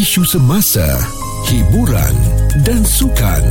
isu semasa, hiburan dan sukan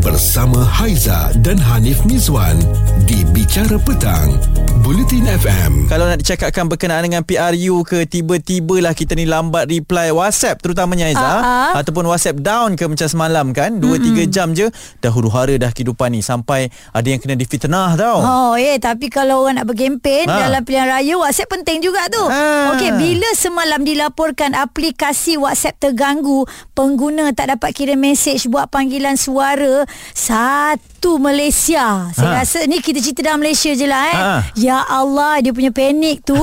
bersama Haiza dan Hanif Mizwan di Bicara Petang, Bulletin FM. Kalau nak dicakapkan berkenaan dengan PRU ke tiba-tibalah kita ni lambat reply WhatsApp terutamanya Aiza Ah, ah. ataupun WhatsApp down ke macam semalam kan 2 3 jam je dah huru-hara dah kehidupan ni sampai ada yang kena difitnah tau. Oh, eh tapi kalau orang nak berkempen Ha. dalam pilihan raya WhatsApp penting juga tu. Ha. Okey, bila semalam dilaporkan aplikasi WhatsApp terganggu, pengguna tak dapat kirim mesej buat panggilan suara, satu Malaysia. Saya Ha. rasa ni kita cerita dalam Malaysia je lah eh. Ha. Ya Allah, dia punya panik tu.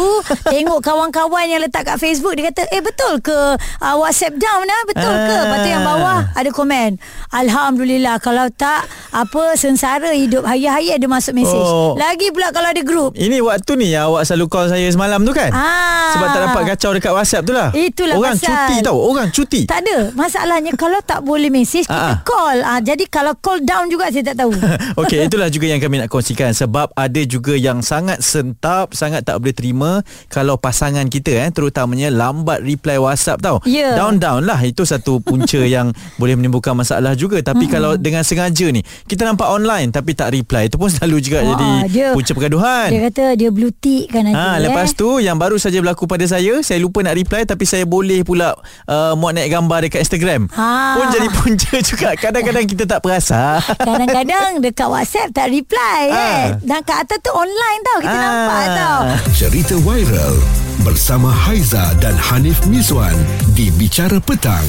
tengok kawan-kawan yang letak kat Facebook dia kata, "Eh betul ke uh, WhatsApp down ah? Betul ke?" Ah. Lepas tu yang bawah ada komen. Alhamdulillah kalau tak apa sengsara hidup hari-hari ada masuk mesej. Oh. Lagi pula kalau ada grup. Ini waktu ni yang awak selalu call saya semalam tu kan? Ah. Sebab tak dapat kacau dekat WhatsApp tu lah. Itulah Orang pasal. cuti tau. Orang cuti. Tak ada. Masalahnya kalau tak boleh mesej kita Ah, ah. call. Ah jadi kalau call down juga saya tak tahu. Okey, itulah juga yang kami nak kongsikan sebab ada juga yang sangat sentap, sangat tak boleh terima kalau pasangan kita eh terutamanya lambat reply WhatsApp tau. Ya. Down down lah itu satu punca yang boleh menimbulkan masalah juga. Tapi hmm. kalau dengan sengaja ni kita nampak online tapi tak reply itu pun selalu juga Wah, jadi dia- punca pergaduhan. dia kata dia blue tick kan nanti. Ha, lepas eh. tu yang baru saja berlaku pada saya, saya lupa nak reply tapi saya boleh pula uh, muat naik gambar dekat Instagram. Ha. Pun jadi punca juga. Kadang-kadang kita tak perasan. Kadang-kadang dekat WhatsApp tak reply Ah. eh. Dan kat atas tu online tau. Kita Ah. nampak tau. Cerita viral bersama Haiza dan Hanif Mizwan di Bicara Petang,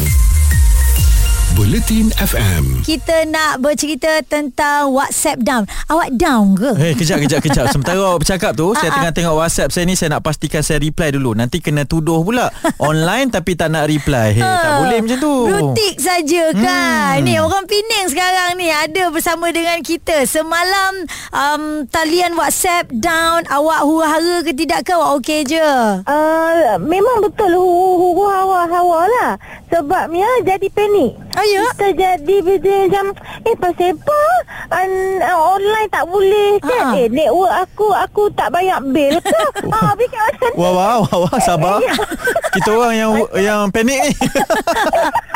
Bulletin FM. Kita nak bercerita tentang WhatsApp down. Awak down ke? Eh, kejap, kejap, kejap. Sementara awak bercakap tu, saya Ah, tengah tengok WhatsApp saya ni, saya nak pastikan saya reply dulu. Nanti kena tuduh pula. Online tapi tak nak reply. Hey, tak boleh macam tu. Brutik saja kan. Hmm. Ni orang Pening sekarang ni ada bersama dengan kita. Semalam um, talian WhatsApp down. Awak huru-hara ke tidak ke? Awak okey je? Uh, memang betul hawa-hawa lah. Sebabnya jadi panik. Oh ya? Kita jadi bila macam Eh pasal apa An, uh, Online tak boleh kan Ha. Eh network aku Aku tak bayar bil ke ha, Fikir macam tu wah, wah, wah, sabar. Kita orang yang yang panik ni.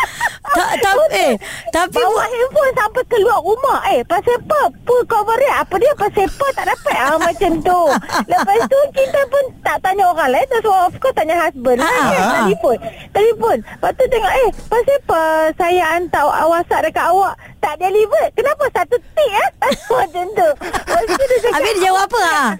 Tak, tak, eh, tapi Bawa handphone sampai keluar rumah Eh. Pasal apa? Full coverage Apa dia? Pasal apa? Tak dapat. Ah, Macam tu. Lepas tu kita pun Tak tanya orang lain. Terus of course tanya husband lah. Ah, kan? ah. Telefon. Telefon. Lepas tu tengok Eh pasal apa Saya hantar WhatsApp dekat awak? Tak deliver Kenapa satu tik eh? Macam tu. Lepas tu dia cakap Habis dia jawab apa ah?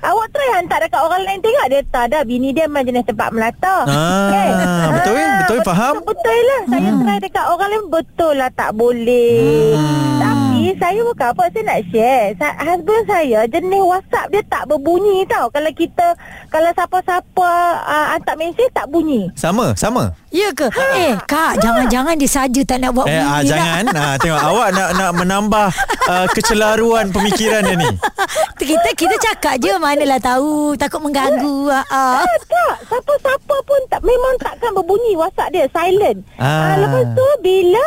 Awak try hantar dekat orang lain. Tengok dia tak ada. Bini dia memang jenis tempat melata. Ah, betul, betul, faham. Betul lah Saya try dekat orang lain Betul lah tak boleh. Hmm. Tapi saya bukan apa Saya nak share. Sa- Husband saya Jenis WhatsApp dia tak berbunyi tau. Kalau kita Kalau siapa-siapa uh, Hantar mesej tak bunyi. Sama, sama. Ya ke? Eh, Kak, jangan-jangan dia saja tak nak buat Eh, ah, bunyi jangan. Ah, tengok awak nak nak menambah uh, kecelaruan pemikiran dia ni. Kita kita cakap je manalah tahu takut mengganggu. Ah, ah. Tak tak Siapa-siapa pun tak Memang takkan berbunyi WhatsApp dia Silent Ah. ah. Lepas tu Bila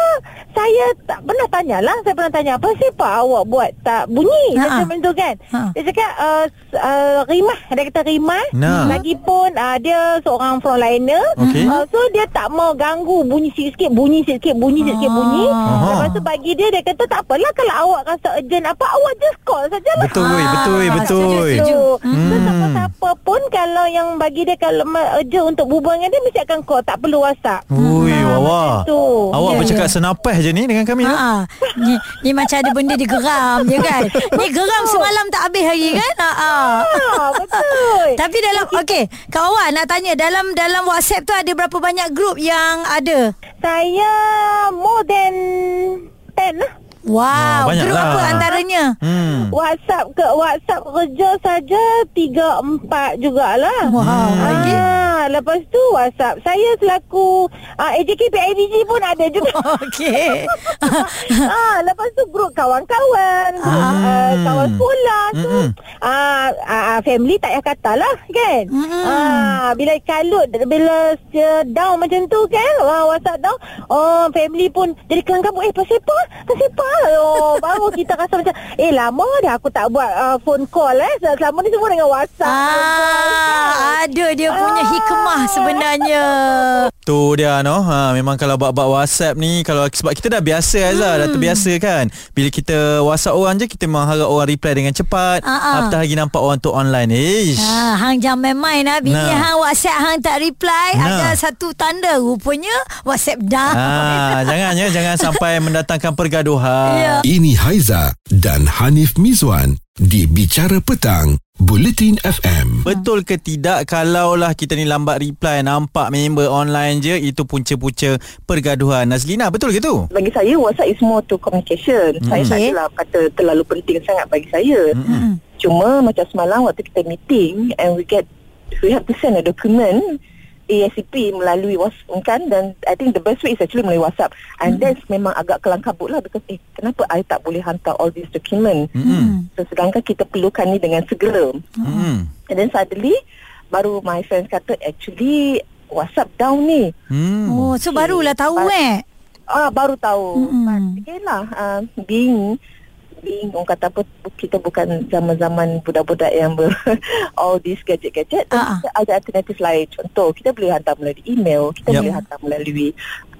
Saya tak pernah tanya lah Saya pernah tanya Apa siapa awak buat Tak bunyi Ha-ha. Macam tu kan Ha. Dia cakap uh, uh, Rimah Dia kata Rimah Nah. Lagipun uh, Dia seorang frontliner Okey. uh, So dia tak mau ganggu Bunyi sikit-sikit Bunyi sikit-sikit Bunyi sikit-sikit bunyi Aha. Lepas tu bagi dia Dia kata tak apalah Kalau awak rasa urgent apa Awak just call sajalah Betul, Ah, betul, betul. setuju, setuju. Hmm. so siapa-siapa pun kalau yang bagi dia kalau urgent untuk berbual dengan dia mesti akan call, tak perlu WhatsApp. Ui, wawa. tu. Awak Ya, bercakap ya. senapah je ni dengan kami. Ha, Ha? ni, ni macam ada benda digeram je kan. Ni geram semalam tak habis lagi kan? Ha, ah. Ah, betul. Tapi dalam okey, Kak Wawan nak tanya dalam dalam WhatsApp tu ada berapa banyak grup yang ada? Saya more than 10 lah. Wow, banyak grup lah. apa antaranya? Hmm. WhatsApp ke WhatsApp kerja saja 3 4 jugalah. Wow? Ah, lepas tu WhatsApp saya selaku ah, AJK PIBG pun ada juga. Okey. ah, lepas tu grup kawan-kawan, grup Ah. uh, kawan sekolah tu. Mm-mm. Ah, ah, family tak payah kata lah kan. Ah, bila kalut bila dia down macam tu kan, ah, WhatsApp down, oh family pun jadi kelang kabut eh pasal apa? Pasal apa oh, Baru kita rasa macam Eh lama dah aku tak buat uh, Phone call eh. Selama ni semua dengan WhatsApp Ah, ada dia punya hikmah sebenarnya. Tu dia no. Ha memang kalau buat-buat WhatsApp ni kalau sebab kita dah biasa Aiza, hmm. dah terbiasa kan. Bila kita WhatsApp orang je kita memang harap orang reply dengan cepat. Ah, ah. Apatah lagi nampak orang tu online. Ish. Ha, hang jangan main-main lah. Bini Nah. hang WhatsApp hang tak reply. Nah. Ada satu tanda rupanya WhatsApp dah. Ha, jangan ya, jangan sampai mendatangkan pergaduhan. Ya. Ini Haiza dan Hanif Mizwan di Bicara Petang, Bulletin FM. Betul ke tidak kalaulah kita ni lambat reply nampak member online je itu punca-punca pergaduhan. Nazlina betul ke tu? bagi saya WhatsApp is more to communication. Mm. Saya tak Okay. adalah kata terlalu penting sangat bagi saya. Mm-mm. Cuma macam semalam waktu kita meeting and we get we have to send a document ASAP melalui WhatsApp kan dan I think the best way is actually melalui WhatsApp and mm. that's memang agak kelang kabut lah because eh kenapa I tak boleh hantar all these document Mm-mm. so, sedangkan kita perlukan ni dengan segera Mm-mm. and then suddenly baru my friends kata actually WhatsApp down ni Hmm. Oh, so barulah tahu But- eh. Ah baru tahu. Mm-mm. Mm-hmm. Okay lah. Uh, being being orang kata apa kita bukan zaman-zaman budak-budak yang ber, all these gadget-gadget uh-huh. ada alternatif lain contoh kita boleh hantar melalui email kita Yup. boleh hantar melalui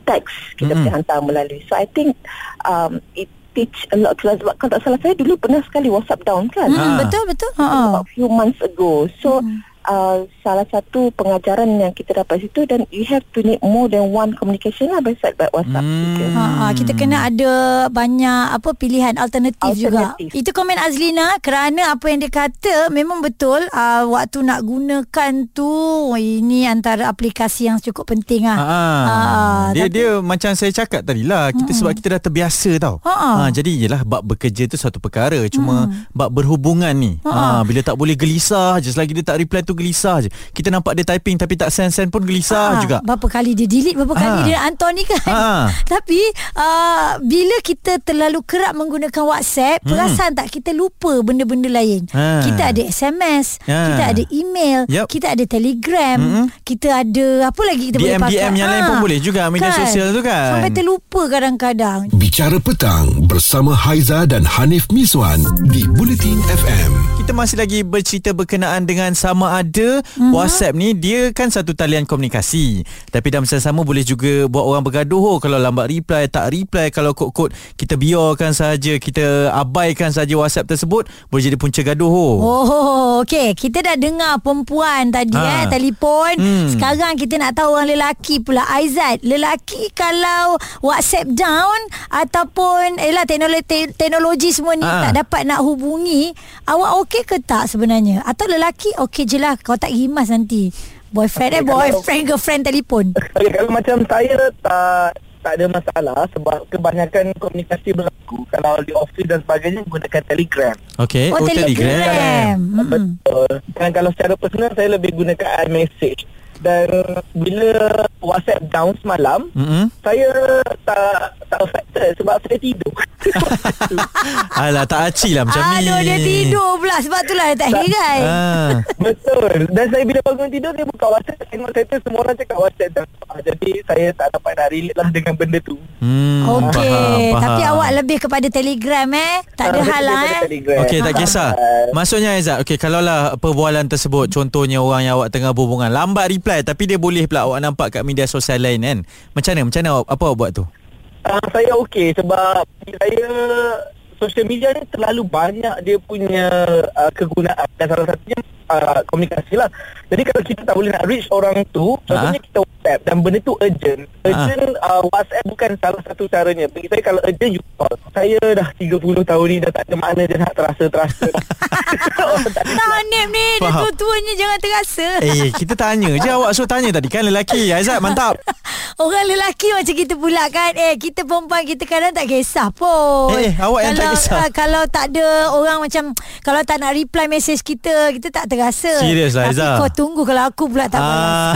teks kita Mm-mm. boleh hantar melalui so I think um, it teach a lot sebab kalau tak salah saya dulu pernah sekali WhatsApp down kan Hmm, Ah. betul betul. Ha. ah. about few months ago so uh, salah satu pengajaran yang kita dapat situ dan you have to need more than one communication lah beside by WhatsApp Hmm. Ha, ha, kita kena ada banyak apa pilihan alternatif, juga. Itu komen Azlina kerana apa yang dia kata memang betul uh, waktu nak gunakan tu ini antara aplikasi yang cukup penting ah. Ha, Ah, dia tapi- dia macam saya cakap tadi lah kita sebab kita dah terbiasa tau. Ha, ha. Ha, jadi yelah bab bekerja tu satu perkara cuma bab berhubungan ni. Ha, Ha, bila tak boleh gelisah je selagi dia tak reply tu gelisah je. Kita nampak dia typing tapi tak send-send pun gelisah Ah, juga. Berapa kali dia delete Berapa kali Ah. dia hantar ni kan Ah. Tapi uh, Bila kita terlalu kerap Menggunakan WhatsApp Hmm. Perasan tak Kita lupa benda-benda lain Ah. Kita ada SMS Ah. Kita ada email Yup. Kita ada telegram Mm-mm. Kita ada Apa lagi kita boleh DM pakai DM yang lain pun boleh juga media sosial tu kan. Sampai terlupa kadang-kadang Bicara Petang bersama Haiza dan Hanif Mizwan di Bulletin FM. Kita masih lagi bercerita berkenaan dengan sama ada mm-hmm. WhatsApp ni dia kan satu talian komunikasi. Tapi dalam masa sama boleh juga buat orang bergaduh oh, kalau lambat reply, tak reply, kalau kod-kod kita biarkan saja, kita abaikan saja WhatsApp tersebut boleh jadi punca gaduh. Oh. Oh, okey. Kita dah dengar perempuan tadi Ha. eh telefon. Hmm. Sekarang kita nak tahu orang lelaki pula. Aizat, lelaki kalau WhatsApp down ataupun elah teknologi teknologi semua ni Ha. tak dapat nak hubungi, awak okey ke tak sebenarnya? Atau lelaki okey je lah kau tak rimas nanti. Boyfriend eh Okey, kalau- boyfriend girlfriend telefon. Okay, kalau macam saya tak tak ada masalah sebab kebanyakan komunikasi berlaku kalau di office dan sebagainya menggunakan telegram. Okey, Oh, telegram. Mm-mm. Betul. Dan kalau secara personal saya lebih gunakan iMessage. Dan bila WhatsApp down semalam, Mm-mm. saya tak tak affected sebab saya tidur. Alah tak aci lah macam ni. Aduh dia tidur pula sebab itulah dia tak heran. Ah. Betul. Dan saya bila bangun tidur saya buka WhatsApp tengok saya tu semua orang cakap WhatsApp down. Ah, Jadi saya tak dapat nak relate lah dengan benda tu. Hmm, Okey, tapi awak lebih kepada Telegram eh. Tak ada Ah, hal lah eh. Okey tak kisah. Maksudnya Aizat, okey kalaulah perbualan tersebut contohnya orang yang awak tengah berhubungan lambat reply tapi dia boleh pula awak nampak kat media sosial lain kan. Macam mana? Macam mana awak, apa awak buat tu? Uh, saya okey sebab saya social media ni terlalu banyak dia punya uh, kegunaan dan salah satunya uh, komunikasi lah. Jadi kalau kita tak boleh nak reach orang tu, contohnya kita WhatsApp dan benda tu urgent. Urgent uh, WhatsApp bukan salah satu caranya. Bagi saya kalau urgent you call. Saya dah 30 tahun ni dah tak ada mana dah nak terasa-terasa. Orang tak Tak Nip ni Dia Faham. tua-tuanya jangan terasa Eh, kita tanya je awak suruh tanya tadi kan lelaki. Aizat mantap. Orang lelaki macam kita pula kan Eh kita perempuan kita kadang tak kisah pun Eh, awak yang tak kalau, kisah. ah, Kalau tak ada orang macam Kalau tak nak reply message kita Kita tak terasa Serius lah, Tapi Aizah. kau tunggu kalau aku pula tak balas Ah,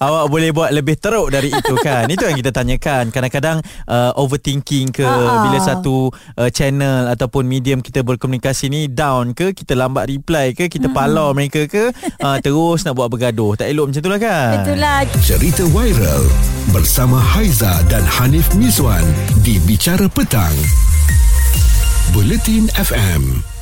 awak boleh buat lebih teruk dari itu kan. Itu yang kita tanyakan. Kadang-kadang uh, overthinking ke ah. bila satu uh, channel ataupun medium kita berkomunikasi ni down ke, kita lambat reply ke, kita palau mereka ke, uh, terus nak buat bergaduh. Tak elok macam tu lah kan. Betul lah Cerita viral bersama Haiza dan Hanif Mizwan di Bicara Petang. Bulletin FM